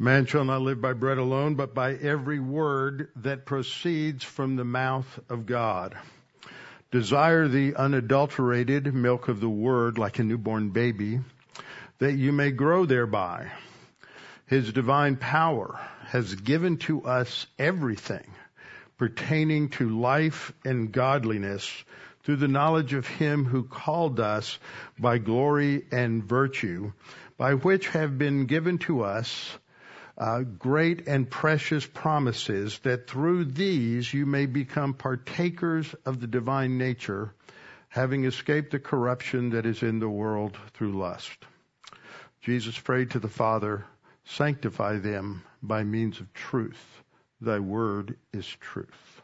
Man shall not live by bread alone, but by every word that proceeds from the mouth of God. Desire the unadulterated milk of the word like a newborn baby, that you may grow thereby. His divine power has given to us everything pertaining to life and godliness through the knowledge of him who called us by glory and virtue, by which have been given to us uh, great and precious promises that through these you may become partakers of the divine nature, having escaped the corruption that is in the world through lust. Jesus prayed to the Father, sanctify them by means of truth. Thy word is truth.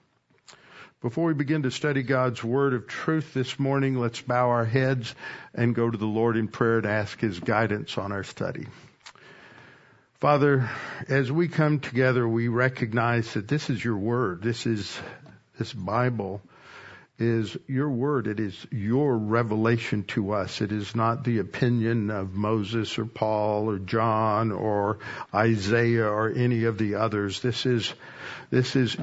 Before we begin to study God's word of truth this morning, let's bow our heads and go to the Lord in prayer and ask his guidance on our study. Father, as we come together, we recognize that this is your word. This is, this Bible is your word. It is your revelation to us. It is not the opinion of Moses or Paul or John or Isaiah or any of the others. This is, this is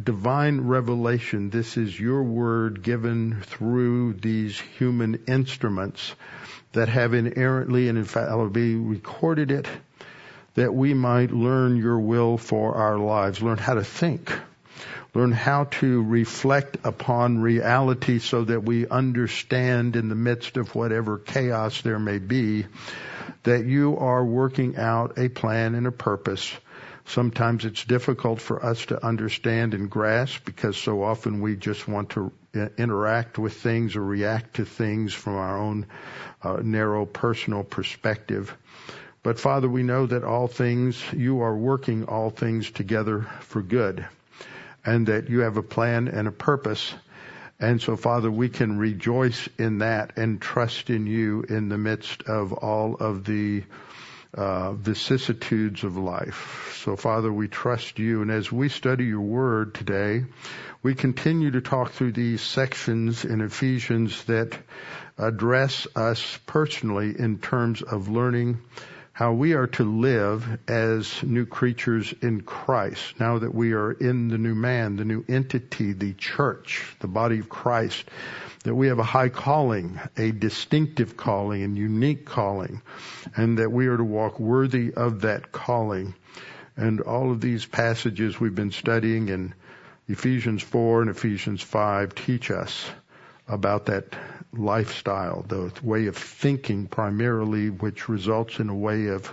divine revelation. This is your word given through these human instruments that have inerrantly and infallibly recorded it that we might learn your will for our lives, learn how to think, learn how to reflect upon reality so that we understand in the midst of whatever chaos there may be that you are working out a plan and a purpose. Sometimes it's difficult for us to understand and grasp because so often we just want to interact with things or react to things from our own uh, narrow personal perspective. But Father, we know that all things, you are working all things together for good and that you have a plan and a purpose. And so Father, we can rejoice in that and trust in you in the midst of all of the uh, vicissitudes of life. So Father, we trust you. And as we study your word today, we continue to talk through these sections in Ephesians that address us personally in terms of learning how we are to live as new creatures in Christ now that we are in the new man, the new entity, the church, the body of Christ, that we have a high calling, a distinctive calling and unique calling, and that we are to walk worthy of that calling. And all of these passages we've been studying in Ephesians 4 and Ephesians 5 teach us about that lifestyle, the way of thinking primarily, which results in a way of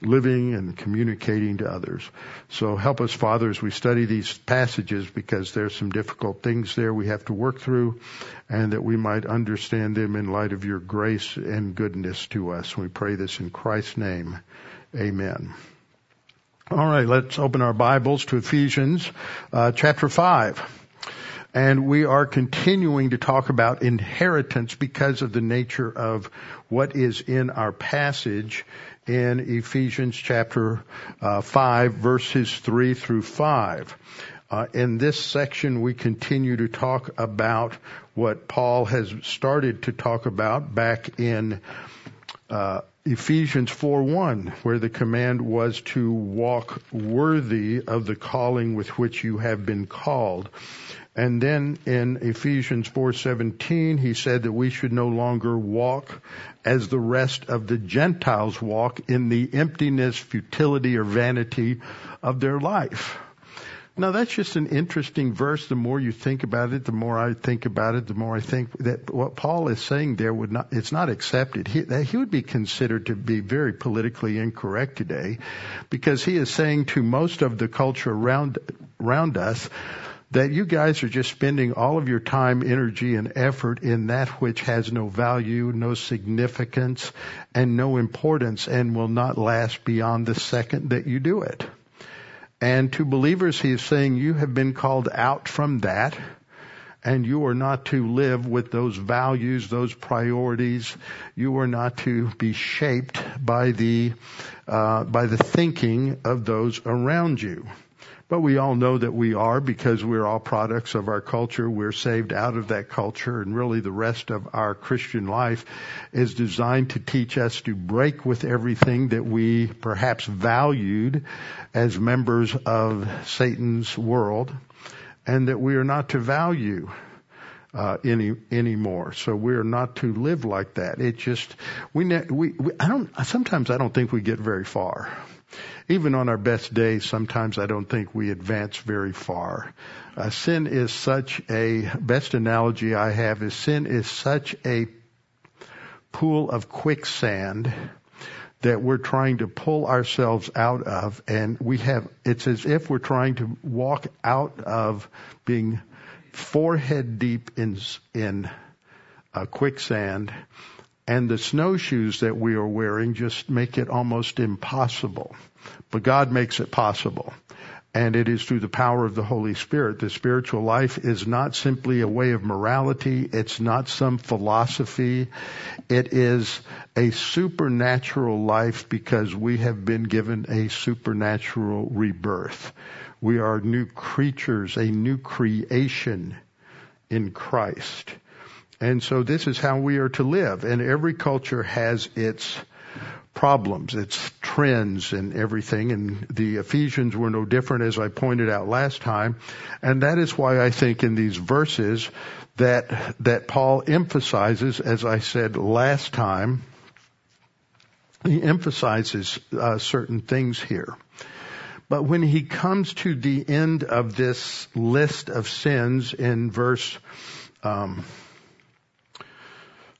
living and communicating to others. So help us, Father, as we study these passages because there's some difficult things there we have to work through and that we might understand them in light of your grace and goodness to us. We pray this in Christ's name. Amen. All right, let's open our Bibles to Ephesians uh, chapter 5. And we are continuing to talk about inheritance because of the nature of what is in our passage in Ephesians chapter uh, 5 verses 3 through 5. Uh, in this section we continue to talk about what Paul has started to talk about back in uh, Ephesians 4:1, where the command was to walk worthy of the calling with which you have been called. And then in Ephesians 4:17 he said that we should no longer walk as the rest of the Gentiles walk in the emptiness, futility or vanity of their life. Now that's just an interesting verse. The more you think about it, the more I think about it, the more I think that what Paul is saying there would not, it's not accepted. He, he would be considered to be very politically incorrect today because he is saying to most of the culture around, around us, that you guys are just spending all of your time, energy, and effort in that which has no value, no significance, and no importance, and will not last beyond the second that you do it. And to believers, he is saying you have been called out from that, and you are not to live with those values, those priorities. You are not to be shaped by the uh, by the thinking of those around you. But we all know that we are because we're all products of our culture. We're saved out of that culture and really the rest of our Christian life is designed to teach us to break with everything that we perhaps valued as members of Satan's world and that we are not to value uh, any anymore. So we're not to live like that. It just we, we we I don't sometimes I don't think we get very far even on our best days, sometimes I don't think we advance very far. Uh, sin is such a, best analogy I have is sin is such a pool of quicksand that we're trying to pull ourselves out of and we have, it's as if we're trying to walk out of being forehead deep in, in uh, quicksand and the snowshoes that we are wearing just make it almost impossible. But God makes it possible. And it is through the power of the Holy Spirit. The spiritual life is not simply a way of morality. It's not some philosophy. It is a supernatural life because we have been given a supernatural rebirth. We are new creatures, a new creation in Christ. And so this is how we are to live. And every culture has its problems, its trends and everything. And the Ephesians were no different as I pointed out last time. And that is why I think in these verses that, that Paul emphasizes, as I said last time, he emphasizes uh, certain things here. But when he comes to the end of this list of sins in verse, um,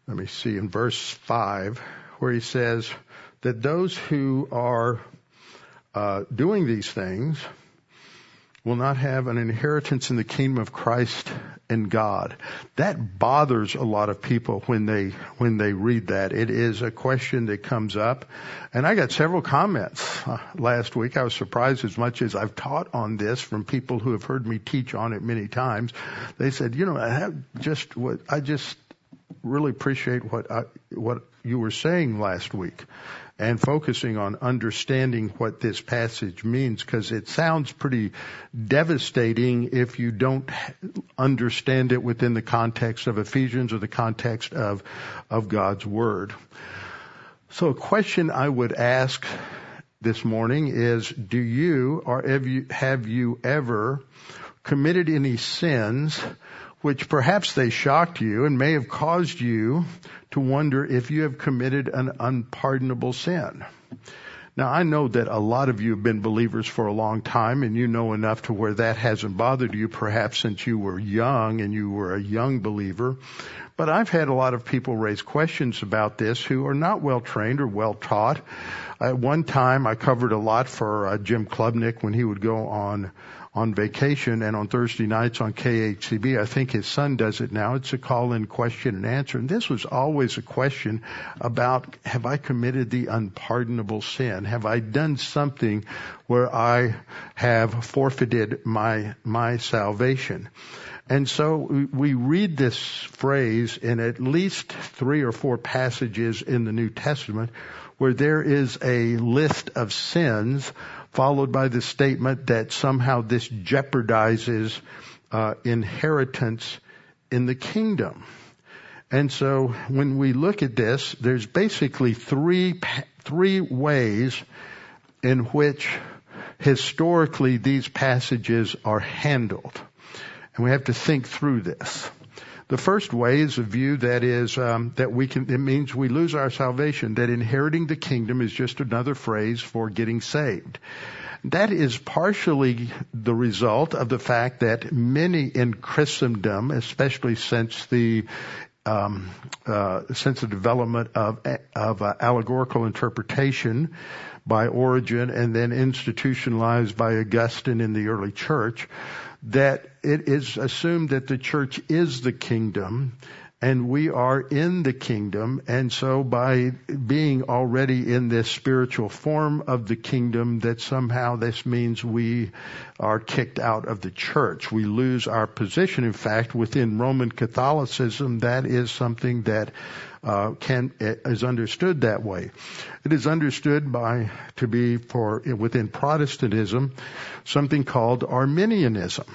let me see, in verse 5, where he says that those who are uh, doing these things will not have an inheritance in the kingdom of Christ and God. That bothers a lot of people when they when they read that. It is a question that comes up, and I got several comments uh, last week. I was surprised as much as I've taught on this from people who have heard me teach on it many times. They said, you know, I have just what I just really appreciate what I, what you were saying last week and focusing on understanding what this passage means because it sounds pretty devastating if you don't understand it within the context of Ephesians or the context of of God's word. So a question I would ask this morning is do you or have you have you ever committed any sins which perhaps they shocked you and may have caused you to wonder if you have committed an unpardonable sin. Now I know that a lot of you have been believers for a long time and you know enough to where that hasn't bothered you perhaps since you were young and you were a young believer. But I've had a lot of people raise questions about this who are not well trained or well taught. At one time I covered a lot for uh, Jim Klubnik when he would go on on vacation and on Thursday nights on KHCB. I think his son does it now. It's a call in question and answer. And this was always a question about have I committed the unpardonable sin? Have I done something where I have forfeited my, my salvation? And so we read this phrase in at least three or four passages in the New Testament where there is a list of sins followed by the statement that somehow this jeopardizes uh, inheritance in the kingdom. And so when we look at this, there's basically three, three ways in which historically these passages are handled. And we have to think through this. The first way is a view that is um, that we can. It means we lose our salvation. That inheriting the kingdom is just another phrase for getting saved. That is partially the result of the fact that many in Christendom, especially since the um, uh, since the development of of uh, allegorical interpretation by Origen and then institutionalized by Augustine in the early church, that it is assumed that the church is the kingdom and we are in the kingdom. And so by being already in this spiritual form of the kingdom, that somehow this means we are kicked out of the church. We lose our position. In fact, within Roman Catholicism, that is something that uh, can is understood that way. It is understood by to be for within Protestantism something called Arminianism,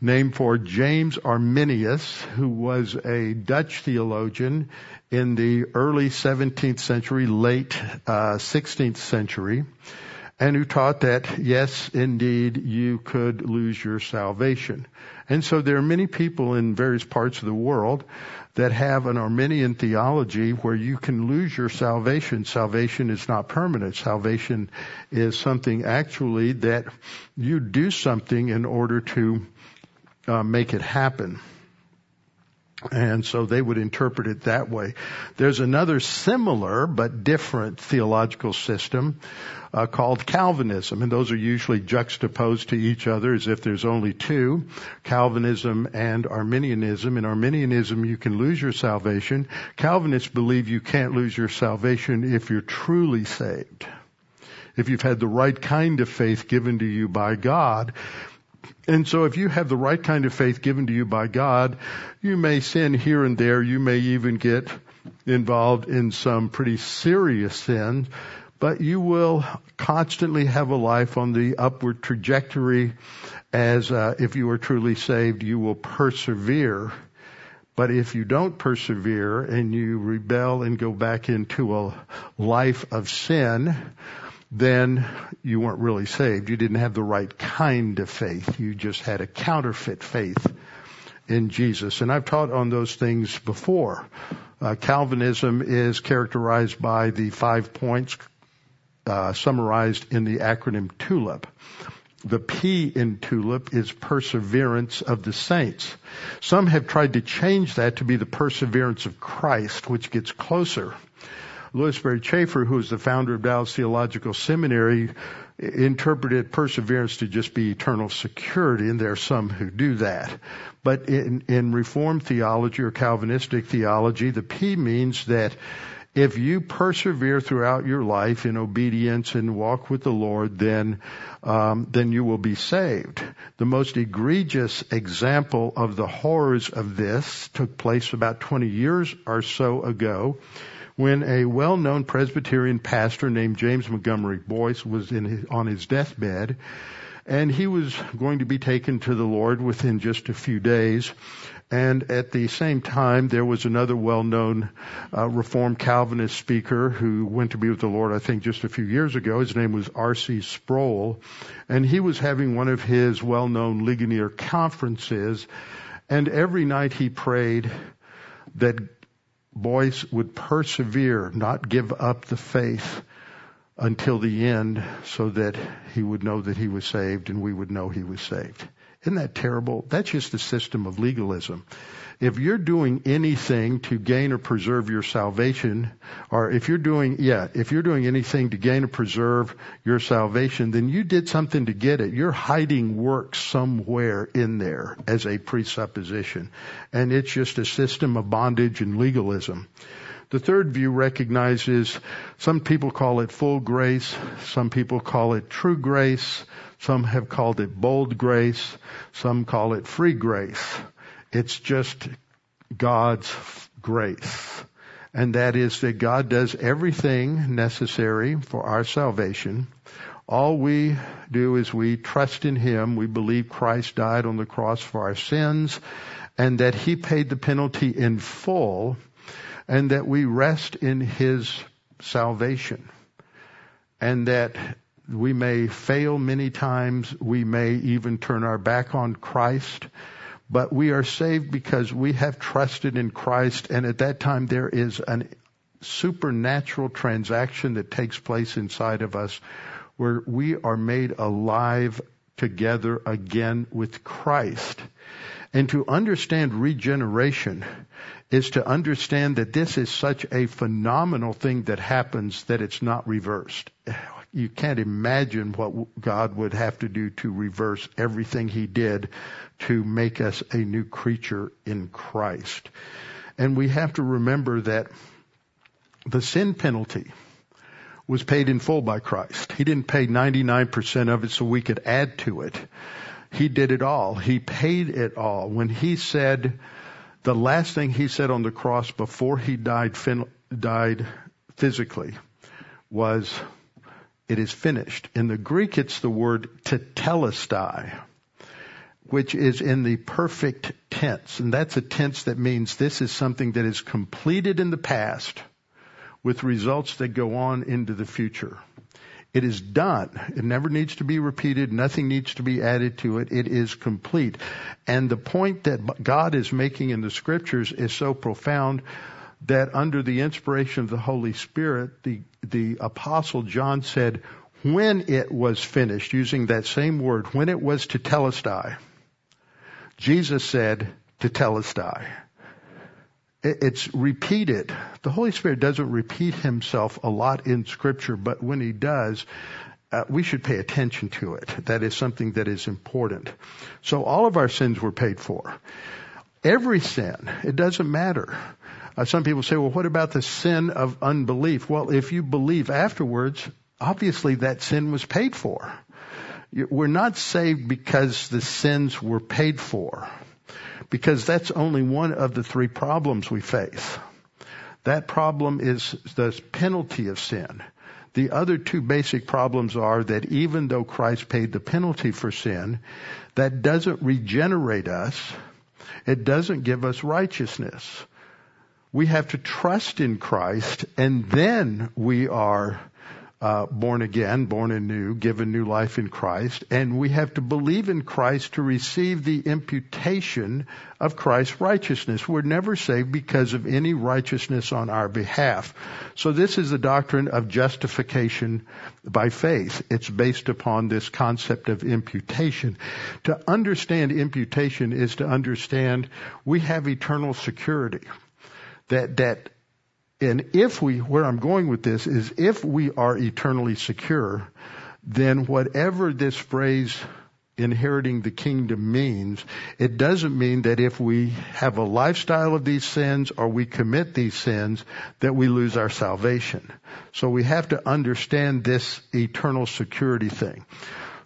named for James Arminius, who was a Dutch theologian in the early 17th century, late uh, 16th century and who taught that, yes, indeed, you could lose your salvation. And so there are many people in various parts of the world that have an Arminian theology where you can lose your salvation. Salvation is not permanent. Salvation is something actually that you do something in order to uh, make it happen. And so they would interpret it that way. There's another similar but different theological system uh, called Calvinism, and those are usually juxtaposed to each other as if there's only two, Calvinism and Arminianism. In Arminianism, you can lose your salvation. Calvinists believe you can't lose your salvation if you're truly saved. If you've had the right kind of faith given to you by God, and so if you have the right kind of faith given to you by God, you may sin here and there. You may even get involved in some pretty serious sins, but you will constantly have a life on the upward trajectory as uh, if you are truly saved, you will persevere. But if you don't persevere and you rebel and go back into a life of sin, then you weren't really saved. You didn't have the right kind of faith. You just had a counterfeit faith in Jesus. And I've taught on those things before. Uh, Calvinism is characterized by the five points uh, summarized in the acronym TULIP. The P in TULIP is perseverance of the saints. Some have tried to change that to be the perseverance of Christ, which gets closer. Lewis Sperry Chafer, who is the founder of Dallas Theological Seminary, interpreted perseverance to just be eternal security, and there are some who do that. But in, in Reformed theology or Calvinistic theology, the P means that if you persevere throughout your life in obedience and walk with the Lord, then um, then you will be saved. The most egregious example of the horrors of this took place about 20 years or so ago, when a well-known Presbyterian pastor named James Montgomery Boice was his, on his deathbed, and he was going to be taken to the Lord within just a few days. And at the same time, there was another well-known uh, Reformed Calvinist speaker who went to be with the Lord, I think, just a few years ago. His name was R.C. Sproul, and he was having one of his well-known Ligonier conferences. And every night he prayed that Boice would persevere, not give up the faith until the end so that he would know that he was saved and we would know he was saved. Isn't that terrible? That's just a system of legalism. If you're doing anything to gain or preserve your salvation, or if you're doing, yeah, if you're doing anything to gain or preserve your salvation, then you did something to get it. You're hiding works somewhere in there as a presupposition. And it's just a system of bondage and legalism. The third view recognizes some people call it full grace, some people call it true grace, some have called it bold grace. Some call it free grace. It's just God's grace. And that is that God does everything necessary for our salvation. All we do is we trust in Him. We believe Christ died on the cross for our sins and that He paid the penalty in full and that we rest in His salvation. And that we may fail many times. We may even turn our back on Christ. But we are saved because we have trusted in Christ. And at that time, there is a supernatural transaction that takes place inside of us where we are made alive together again with Christ. And to understand regeneration is to understand that this is such a phenomenal thing that happens that it's not reversed you can't imagine what God would have to do to reverse everything he did to make us a new creature in Christ. And we have to remember that the sin penalty was paid in full by Christ. He didn't pay 99% of it so we could add to it. He did it all. He paid it all. When he said, The last thing he said on the cross before he died, died physically was, it is finished. In the Greek, it's the word tetelestai, which is in the perfect tense. And that's a tense that means this is something that is completed in the past with results that go on into the future. It is done. It never needs to be repeated. Nothing needs to be added to it. It is complete. And the point that God is making in the scriptures is so profound that under the inspiration of the Holy Spirit, the, the apostle John said, when it was finished, using that same word, when it was tetelestai, Jesus said tetelestai it's repeated. The Holy Spirit doesn't repeat himself a lot in scripture, but when he does, uh, we should pay attention to it. That is something that is important. So all of our sins were paid for. Every sin. It doesn't matter. Uh, some people say, well, what about the sin of unbelief? Well, if you believe afterwards, obviously that sin was paid for. We're not saved because the sins were paid for because that's only one of the three problems we face. That problem is the penalty of sin. The other two basic problems are that even though Christ paid the penalty for sin, that doesn't regenerate us. It doesn't give us righteousness. We have to trust in Christ and then we are uh, born again, born anew, given new life in Christ, and we have to believe in Christ to receive the imputation of Christ's righteousness. We're never saved because of any righteousness on our behalf. So this is the doctrine of justification by faith. It's based upon this concept of imputation. To understand imputation is to understand we have eternal security. That, that and if we, where I'm going with this is if we are eternally secure, then whatever this phrase inheriting the kingdom means, it doesn't mean that if we have a lifestyle of these sins or we commit these sins, that we lose our salvation. So we have to understand this eternal security thing.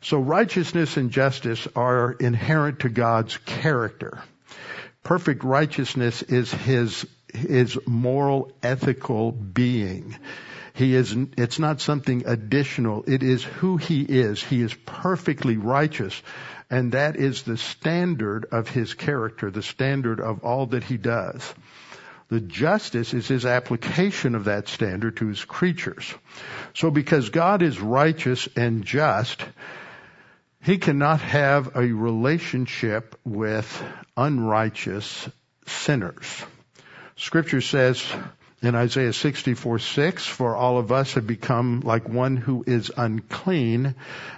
So righteousness and justice are inherent to God's character. Perfect righteousness is His his moral, ethical being. He is, it's not something additional. It is who he is. He is perfectly righteous. And that is the standard of his character, the standard of all that he does. The justice is his application of that standard to his creatures. So because God is righteous and just, he cannot have a relationship with unrighteous sinners. Scripture says in Isaiah 64, 6, for all of us have become like one who is unclean,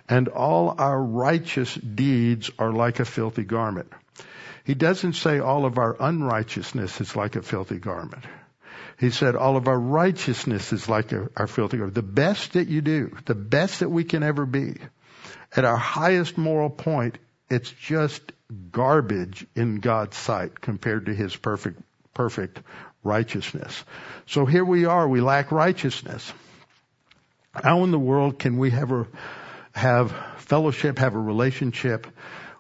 and all our righteous deeds are like a filthy garment. He doesn't say all of our unrighteousness is like a filthy garment. He said all of our righteousness is like a, our filthy garment. The best that you do, the best that we can ever be, at our highest moral point, it's just garbage in God's sight compared to His perfect perfect righteousness. So here we are, we lack righteousness. How in the world can we ever have fellowship, have a relationship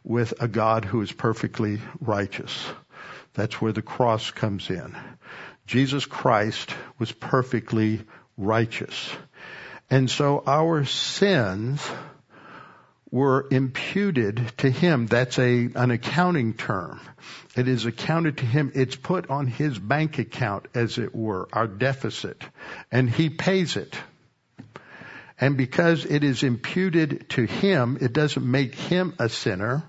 with a God who is perfectly righteous? That's where the cross comes in. Jesus Christ was perfectly righteous. And so our sins were imputed to him. That's a, an accounting term. It is accounted to him. It's put on his bank account, as it were, our deficit. And he pays it. And because it is imputed to him, it doesn't make him a sinner,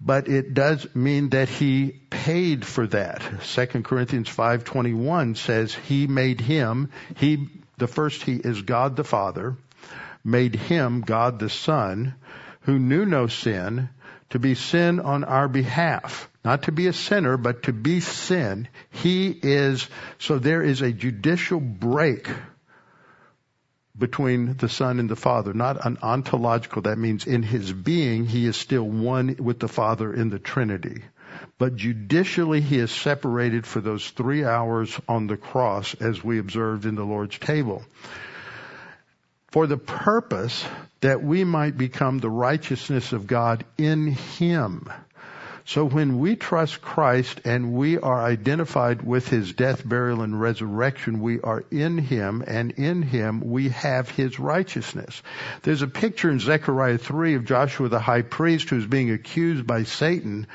but it does mean that he paid for that. 2 Corinthians 5:21 says he made him, he the first he is God the Father, made him God the Son, who knew no sin, to be sin on our behalf. Not to be a sinner, but to be sin. He is, so there is a judicial break between the Son and the Father. Not an ontological, that means in his being, he is still one with the Father in the Trinity. But judicially, he is separated for those three hours on the cross as we observed in the Lord's table for the purpose that we might become the righteousness of God in Him. So when we trust Christ and we are identified with his death, burial, and resurrection, we are in him and in him we have his righteousness. There's a picture in Zechariah 3 of Joshua the high priest who's being accused by Satan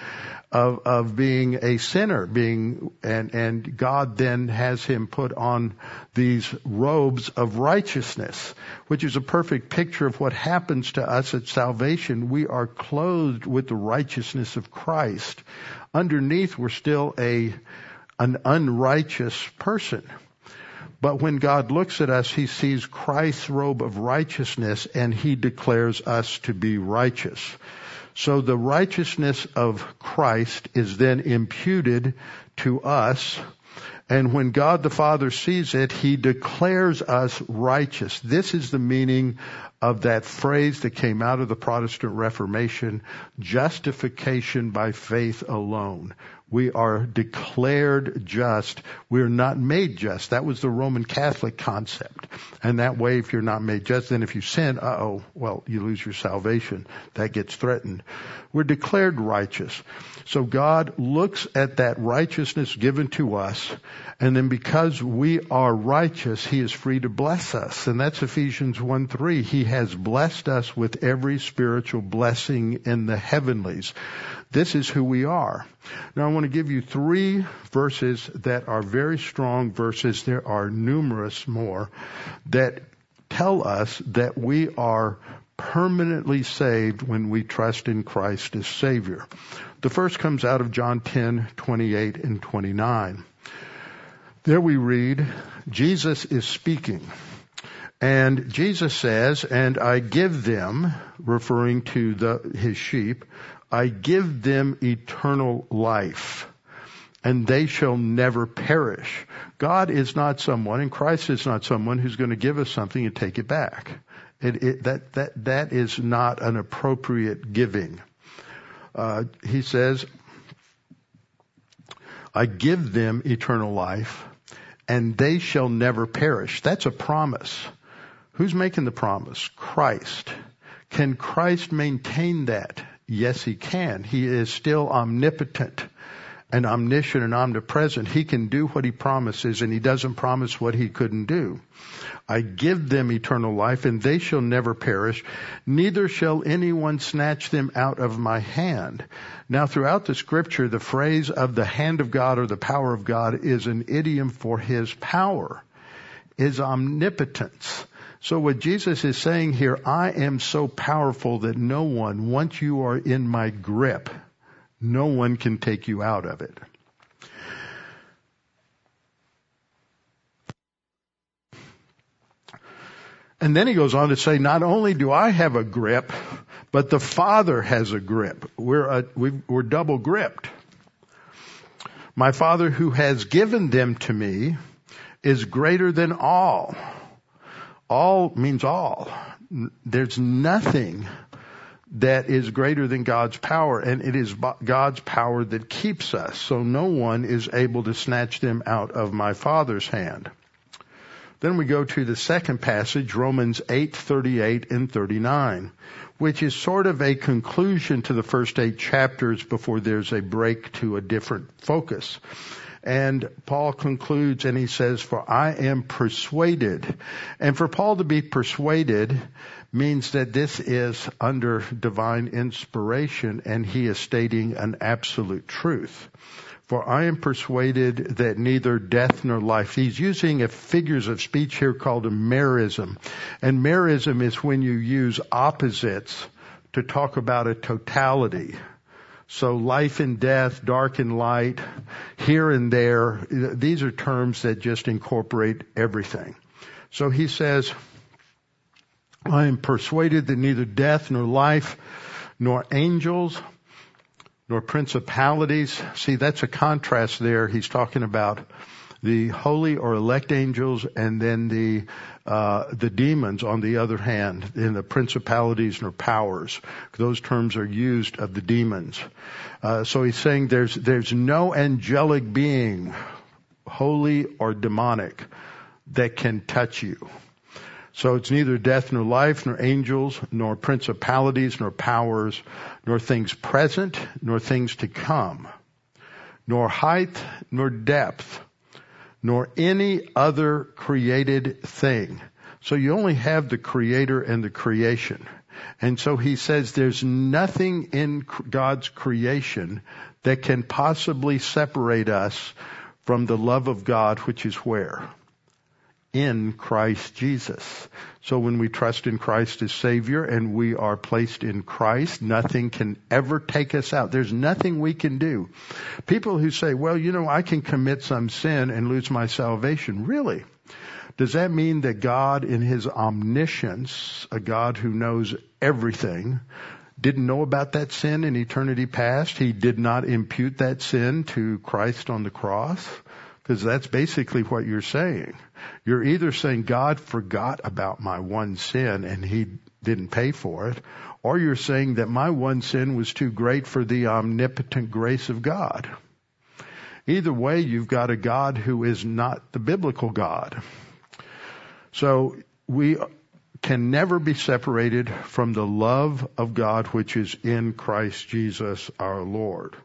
of, of being a sinner, being, and, and God then has him put on these robes of righteousness, which is a perfect picture of what happens to us at salvation. We are clothed with the righteousness of Christ. Underneath, we're still a, an unrighteous person. But when God looks at us, He sees Christ's robe of righteousness and He declares us to be righteous. So the righteousness of Christ is then imputed to us. And when God the Father sees it, He declares us righteous. This is the meaning of that phrase that came out of the Protestant Reformation, justification by faith alone. We are declared just. We're not made just. That was the Roman Catholic concept. And that way, if you're not made just, then if you sin, oh, well, you lose your salvation. That gets threatened. We're declared righteous. So God looks at that righteousness given to us, and then because we are righteous, He is free to bless us. And that's Ephesians 1 3. He has blessed us with every spiritual blessing in the heavenlies. This is who we are. Now I want to give you three verses that are very strong verses. There are numerous more that tell us that we are permanently saved when we trust in Christ as Savior. The first comes out of John 10, 28 and 29. There we read, Jesus is speaking. And Jesus says, and I give them, referring to the, his sheep, I give them eternal life and they shall never perish. God is not someone and Christ is not someone who's going to give us something and take it back. It, it, that, that, that is not an appropriate giving. Uh, he says, I give them eternal life and they shall never perish. That's a promise. Who's making the promise? Christ. Can Christ maintain that? Yes, he can. He is still omnipotent and omniscient and omnipresent. He can do what he promises and he doesn't promise what he couldn't do. I give them eternal life and they shall never perish, neither shall anyone snatch them out of my hand. Now throughout the scripture, the phrase of the hand of God or the power of God is an idiom for his power, his omnipotence. So what Jesus is saying here, I am so powerful that no one, once you are in my grip, no one can take you out of it. And then he goes on to say, not only do I have a grip, but the Father has a grip. We're, a, we are double gripped. My Father who has given them to me is greater than all. All means all. There's nothing that is greater than God's power, and it is God's power that keeps us. So no one is able to snatch them out of my Father's hand. Then we go to the second passage, Romans 8:38 and 39, which is sort of a conclusion to the first eight chapters before there's a break to a different focus. And Paul concludes and he says, for I am persuaded. And for Paul to be persuaded means that this is under divine inspiration and he is stating an absolute truth. For I am persuaded that neither death nor life. He's using a figures of speech here called a merism. And merism is when you use opposites to talk about a totality. So life and death, dark and light, here and there, these are terms that just incorporate everything. So he says, I am persuaded that neither death nor life, nor angels, nor principalities. See, that's a contrast there. He's talking about the holy or elect angels and then the uh, the demons on the other hand in the principalities or powers those terms are used of the demons. Uh, so he's saying there's there's no angelic being holy or demonic that can touch you. So it's neither death nor life, nor angels, nor principalities, nor powers, nor things present, nor things to come, nor height, nor depth, nor any other created thing. So you only have the creator and the creation. And so he says there's nothing in God's creation that can possibly separate us from the love of God, which is where? In Christ Jesus. So when we trust in Christ as Savior and we are placed in Christ, nothing can ever take us out. There's nothing we can do. People who say, well, you know, I can commit some sin and lose my salvation. Really? Does that mean that God in His omniscience, a God who knows everything, didn't know about that sin in eternity past? He did not impute that sin to Christ on the cross? Because that's basically what you're saying. You're either saying God forgot about my one sin and He didn't pay for it, or you're saying that my one sin was too great for the omnipotent grace of God. Either way, you've got a God who is not the biblical God. So we can never be separated from the love of God which is in Christ Jesus our Lord.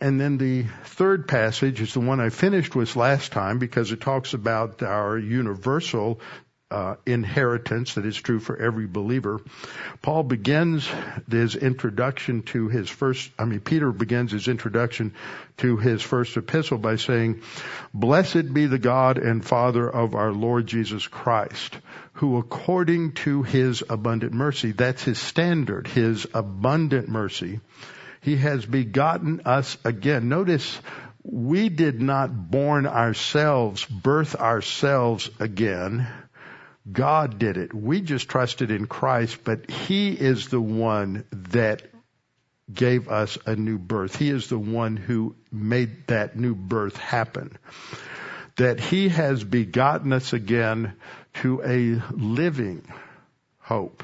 And then the third passage is the one I finished with last time because it talks about our universal uh, inheritance that is true for every believer. Paul begins his introduction to his first, I mean, Peter begins his introduction to his first epistle by saying, Blessed be the God and Father of our Lord Jesus Christ, who according to his abundant mercy, that's his standard, his abundant mercy, he has begotten us again. Notice we did not born ourselves, birth ourselves again God did it. We just trusted in Christ, but He is the one that gave us a new birth. He is the one who made that new birth happen. That He has begotten us again to a living hope.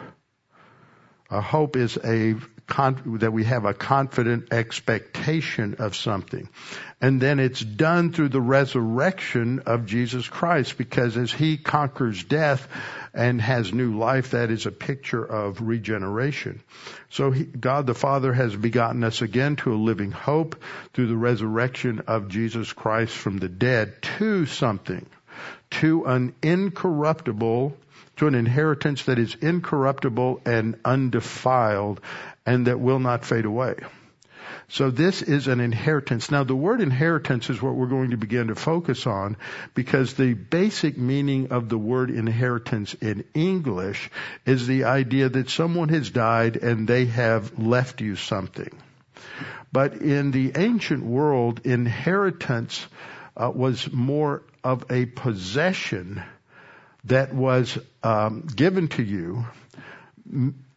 A hope is a that we have a confident expectation of something. And then it's done through the resurrection of Jesus Christ because as he conquers death and has new life, that is a picture of regeneration. So he, God the Father has begotten us again to a living hope through the resurrection of Jesus Christ from the dead to something, to an incorruptible to an inheritance that is incorruptible and undefiled and that will not fade away. So this is an inheritance. Now the word inheritance is what we're going to begin to focus on because the basic meaning of the word inheritance in English is the idea that someone has died and they have left you something. But in the ancient world, inheritance uh, was more of a possession that was um, given to you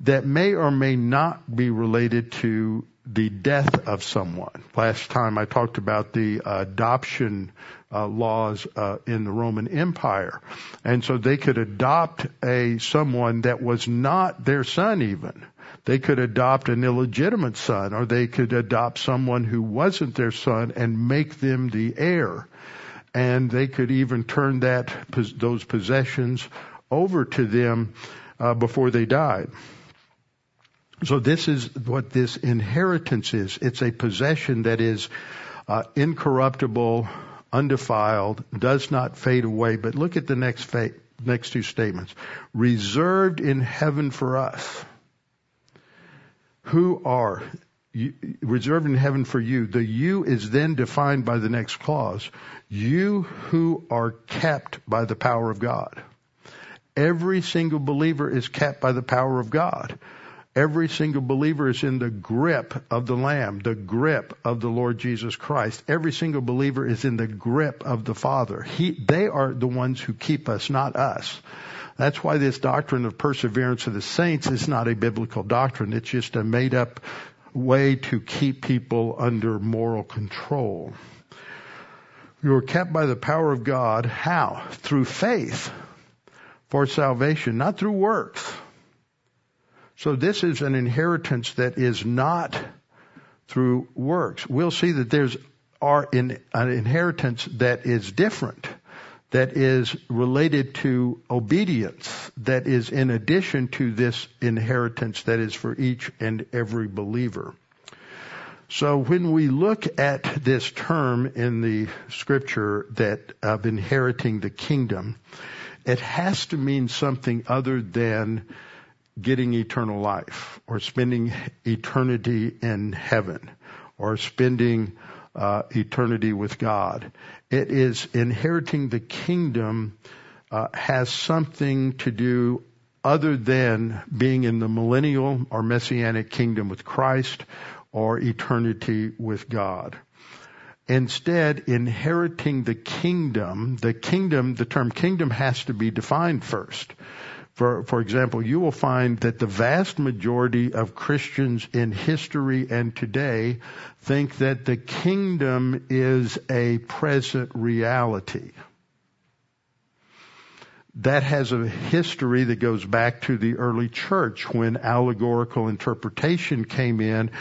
that may or may not be related to the death of someone. Last time I talked about the adoption uh, laws uh, in the Roman Empire, and so they could adopt a someone that was not their son even. They could adopt an illegitimate son, or they could adopt someone who wasn't their son and make them the heir. And they could even turn that those possessions over to them uh, before they died. So this is what this inheritance is. It's a possession that is uh, incorruptible, undefiled, does not fade away. But look at the next fa- next two statements. Reserved in heaven for us. Who are reserved in heaven for you. The you is then defined by the next clause. You who are kept by the power of God. Every single believer is kept by the power of God. Every single believer is in the grip of the Lamb, the grip of the Lord Jesus Christ. Every single believer is in the grip of the Father. He, they are the ones who keep us, not us. That's why this doctrine of perseverance of the saints is not a biblical doctrine. It's just a made up way to keep people under moral control. You are kept by the power of God. How? Through faith for salvation, not through works. So this is an inheritance that is not through works. We'll see that there's are in an inheritance that is different, that is related to obedience that is in addition to this inheritance that is for each and every believer. So when we look at this term in the scripture that of inheriting the kingdom, it has to mean something other than getting eternal life or spending eternity in heaven or spending uh, eternity with God. It is inheriting the kingdom uh, has something to do other than being in the millennial or messianic kingdom with Christ or eternity with God. Instead, inheriting the kingdom, the kingdom, the term kingdom has to be defined first. For, for example, you will find that the vast majority of Christians in history and today think that the kingdom is a present reality. That has a history that goes back to the early church when allegorical interpretation came in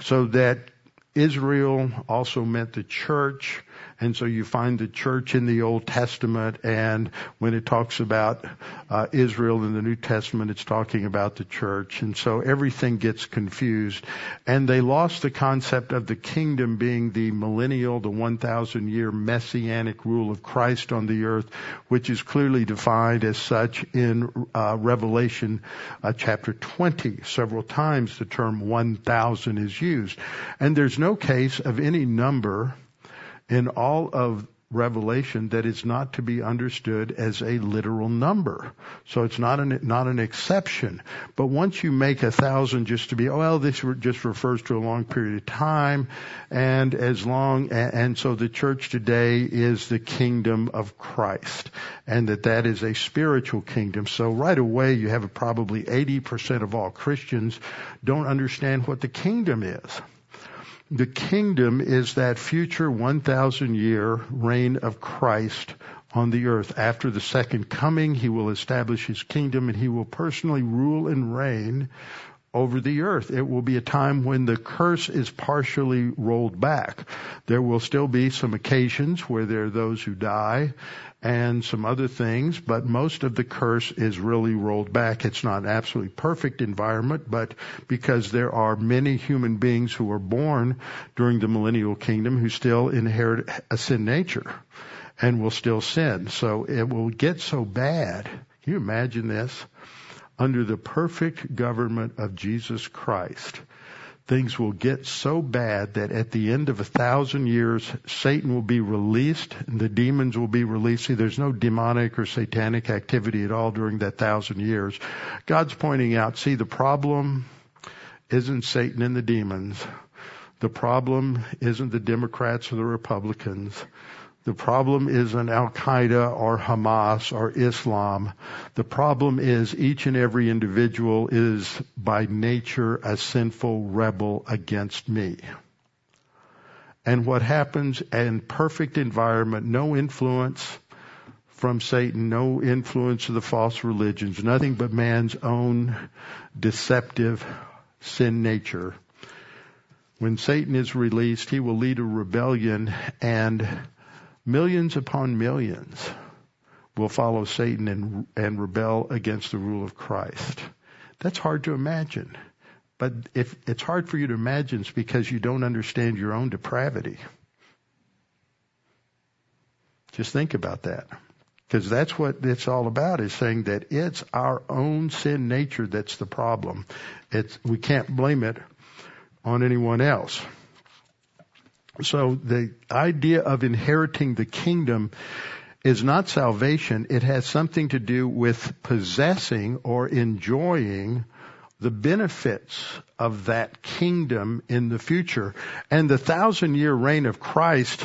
so that Israel also meant the church and so you find the church in the Old Testament, and when it talks about uh, Israel in the New Testament, it's talking about the church. And so everything gets confused. And they lost the concept of the kingdom being the millennial, the 1,000 year messianic rule of Christ on the earth, which is clearly defined as such in uh, Revelation uh, chapter 20. Several times the term 1,000 is used. And there's no case of any number in all of Revelation that is not to be understood as a literal number. So it's not an, not an exception. But once you make a thousand just to be, oh, well, this just refers to a long period of time, and as long, and so the church today is the kingdom of Christ, and that that is a spiritual kingdom. So right away you have probably 80% of all Christians don't understand what the kingdom is. The kingdom is that future 1,000 year reign of Christ on the earth. After the second coming, he will establish his kingdom and he will personally rule and reign over the earth. It will be a time when the curse is partially rolled back. There will still be some occasions where there are those who die and some other things, but most of the curse is really rolled back. It's not an absolutely perfect environment, but because there are many human beings who are born during the millennial kingdom who still inherit a sin nature and will still sin. So it will get so bad. Can you imagine this? Under the perfect government of Jesus Christ, things will get so bad that at the end of a thousand years, Satan will be released and the demons will be released. See, there's no demonic or satanic activity at all during that thousand years. God's pointing out, see, the problem isn't Satan and the demons. The problem isn't the Democrats or the Republicans. The problem isn't Al Qaeda or Hamas or Islam. The problem is each and every individual is by nature a sinful rebel against me. And what happens in perfect environment, no influence from Satan, no influence of the false religions, nothing but man's own deceptive sin nature. When Satan is released, he will lead a rebellion and Millions upon millions will follow Satan and, and rebel against the rule of Christ. That's hard to imagine. But if it's hard for you to imagine, it's because you don't understand your own depravity. Just think about that. Because that's what it's all about is saying that it's our own sin nature that's the problem. It's, we can't blame it on anyone else. So the idea of inheriting the kingdom is not salvation. It has something to do with possessing or enjoying the benefits of that kingdom in the future. And the thousand year reign of Christ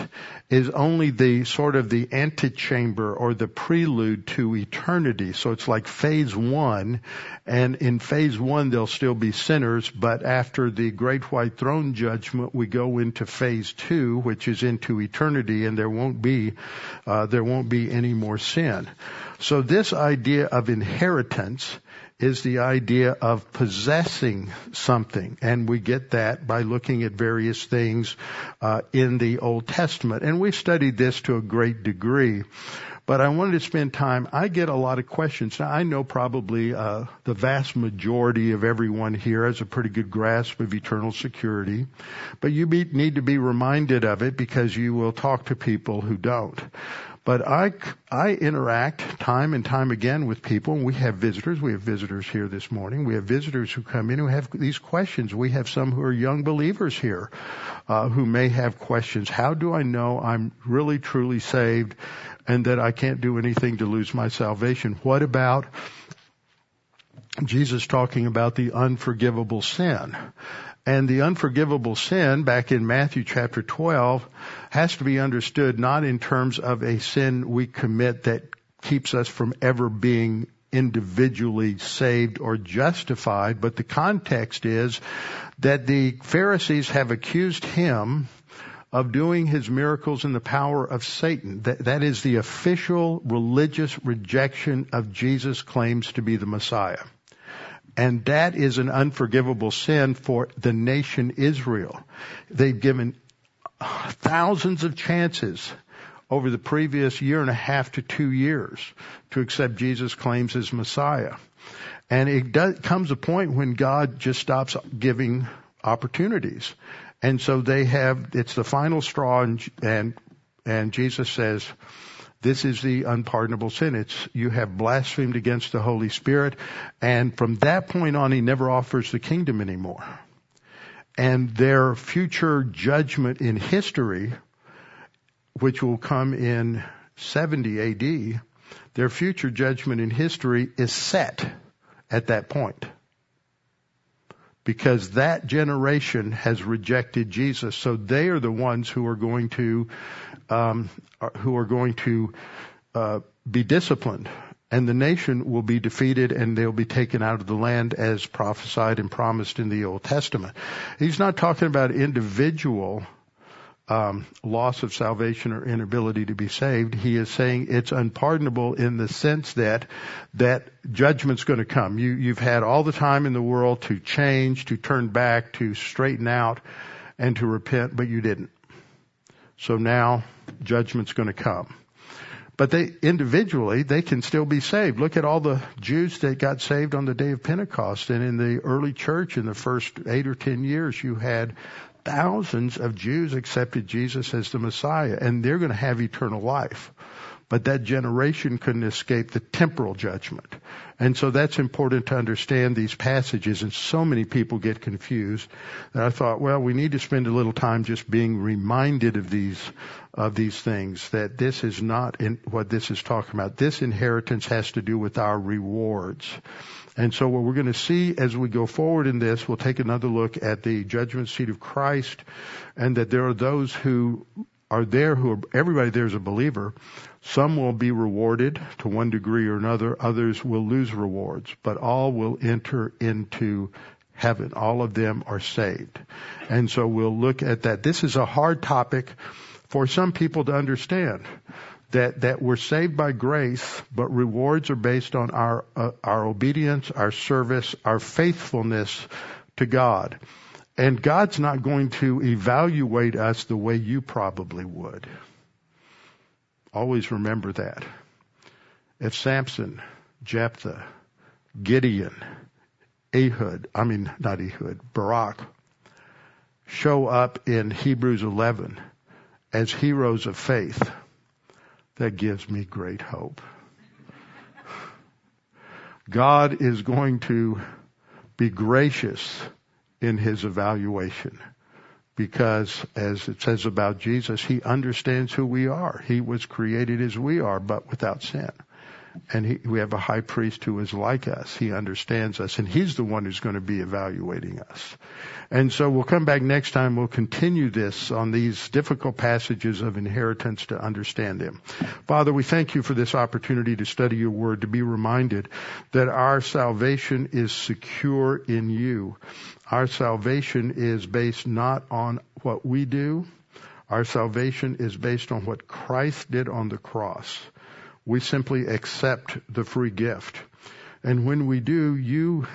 is only the sort of the antechamber or the prelude to eternity. So it's like phase one. And in phase one, there'll still be sinners, but after the great white throne judgment, we go into phase two, which is into eternity, and there won't be, uh, there won't be any more sin. So this idea of inheritance is the idea of possessing something. And we get that by looking at various things uh, in the Old Testament. And we've studied this to a great degree. But I wanted to spend time. I get a lot of questions. Now I know probably uh, the vast majority of everyone here has a pretty good grasp of eternal security, but you be, need to be reminded of it because you will talk to people who don't. But I, I interact time and time again with people. We have visitors. We have visitors here this morning. We have visitors who come in who have these questions. We have some who are young believers here uh, who may have questions. How do I know I'm really truly saved and that I can't do anything to lose my salvation? What about Jesus talking about the unforgivable sin? And the unforgivable sin back in Matthew chapter 12 has to be understood not in terms of a sin we commit that keeps us from ever being individually saved or justified, but the context is that the Pharisees have accused him of doing his miracles in the power of Satan. That, that is the official religious rejection of Jesus' claims to be the Messiah. And that is an unforgivable sin for the nation Israel. They've given thousands of chances over the previous year and a half to two years to accept Jesus' claims as Messiah. And it does, comes a point when God just stops giving opportunities. And so they have, it's the final straw and, and, and Jesus says, this is the unpardonable sin. It's, you have blasphemed against the Holy Spirit. And from that point on, he never offers the kingdom anymore. And their future judgment in history, which will come in 70 AD, their future judgment in history is set at that point because that generation has rejected Jesus. So they are the ones who are going to, um, who are going to uh, be disciplined, and the nation will be defeated, and they'll be taken out of the land as prophesied and promised in the Old Testament. He's not talking about individual um, loss of salvation or inability to be saved. He is saying it's unpardonable in the sense that that judgment's going to come. You, you've had all the time in the world to change, to turn back, to straighten out, and to repent, but you didn't. So now judgment's going to come. But they individually they can still be saved. Look at all the Jews that got saved on the day of Pentecost, and in the early church in the first eight or ten years, you had thousands of Jews accepted Jesus as the Messiah, and they're going to have eternal life. But that generation couldn't escape the temporal judgment. And so that's important to understand these passages, and so many people get confused that I thought, well, we need to spend a little time just being reminded of these, of these things, that this is not in what this is talking about. This inheritance has to do with our rewards. And so what we're going to see as we go forward in this, we'll take another look at the judgment seat of Christ and that there are those who are there who are, everybody there is a believer. Some will be rewarded to one degree or another. Others will lose rewards, but all will enter into heaven. All of them are saved. And so we'll look at that. This is a hard topic for some people to understand that that we're saved by grace, but rewards are based on our uh, our obedience, our service, our faithfulness to God. And God's not going to evaluate us the way you probably would. Always remember that. If Samson, Jephthah, Gideon, Ehud, I mean not Ehud, Barak, show up in Hebrews 11 as heroes of faith, that gives me great hope. God is going to be gracious in his evaluation because as it says about Jesus, he understands who we are. He was created as we are, but without sin and he, we have a high priest who is like us. He understands us, and he's the one who's going to be evaluating us. And so we'll come back next time. We'll continue this on these difficult passages of inheritance to understand them. Father, we thank you for this opportunity to study your word, to be reminded that our salvation is secure in you. Our salvation is based not on what we do. Our salvation is based on what Christ did on the cross. We simply accept the free gift. And when we do, you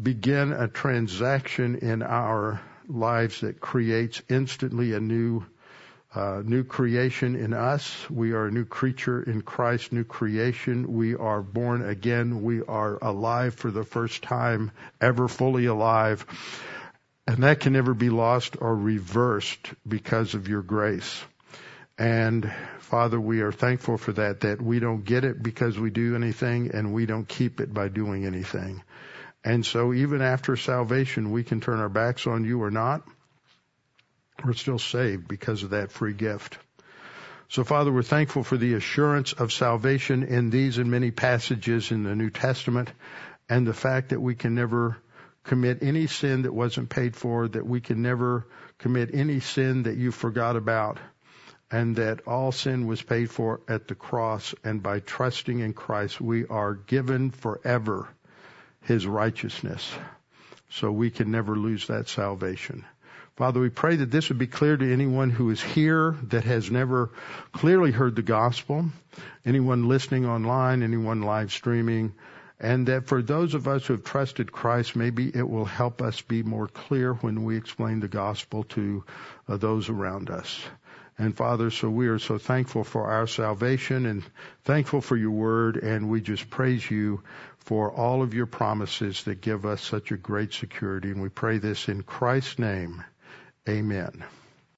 begin a transaction in our lives that creates instantly a new uh, new creation in us. We are a new creature in Christ, new creation. We are born again. We are alive for the first time ever, fully alive. And that can never be lost or reversed because of your grace. And Father, we are thankful for that, that we don't get it because we do anything and we don't keep it by doing anything. And so even after salvation, we can turn our backs on you or not we're still saved because of that free gift. So Father, we're thankful for the assurance of salvation in these and many passages in the New Testament and the fact that we can never commit any sin that wasn't paid for, that we can never commit any sin that you forgot about, and that all sin was paid for at the cross, and by trusting in Christ, we are given forever his righteousness. So we can never lose that salvation. Father, we pray that this would be clear to anyone who is here that has never clearly heard the gospel, anyone listening online, anyone live streaming, and that for those of us who have trusted Christ, maybe it will help us be more clear when we explain the gospel to uh, those around us. And Father, so we are so thankful for our salvation and thankful for your word, and we just praise you for all of your promises that give us such a great security. And we pray this in Christ's name. Amen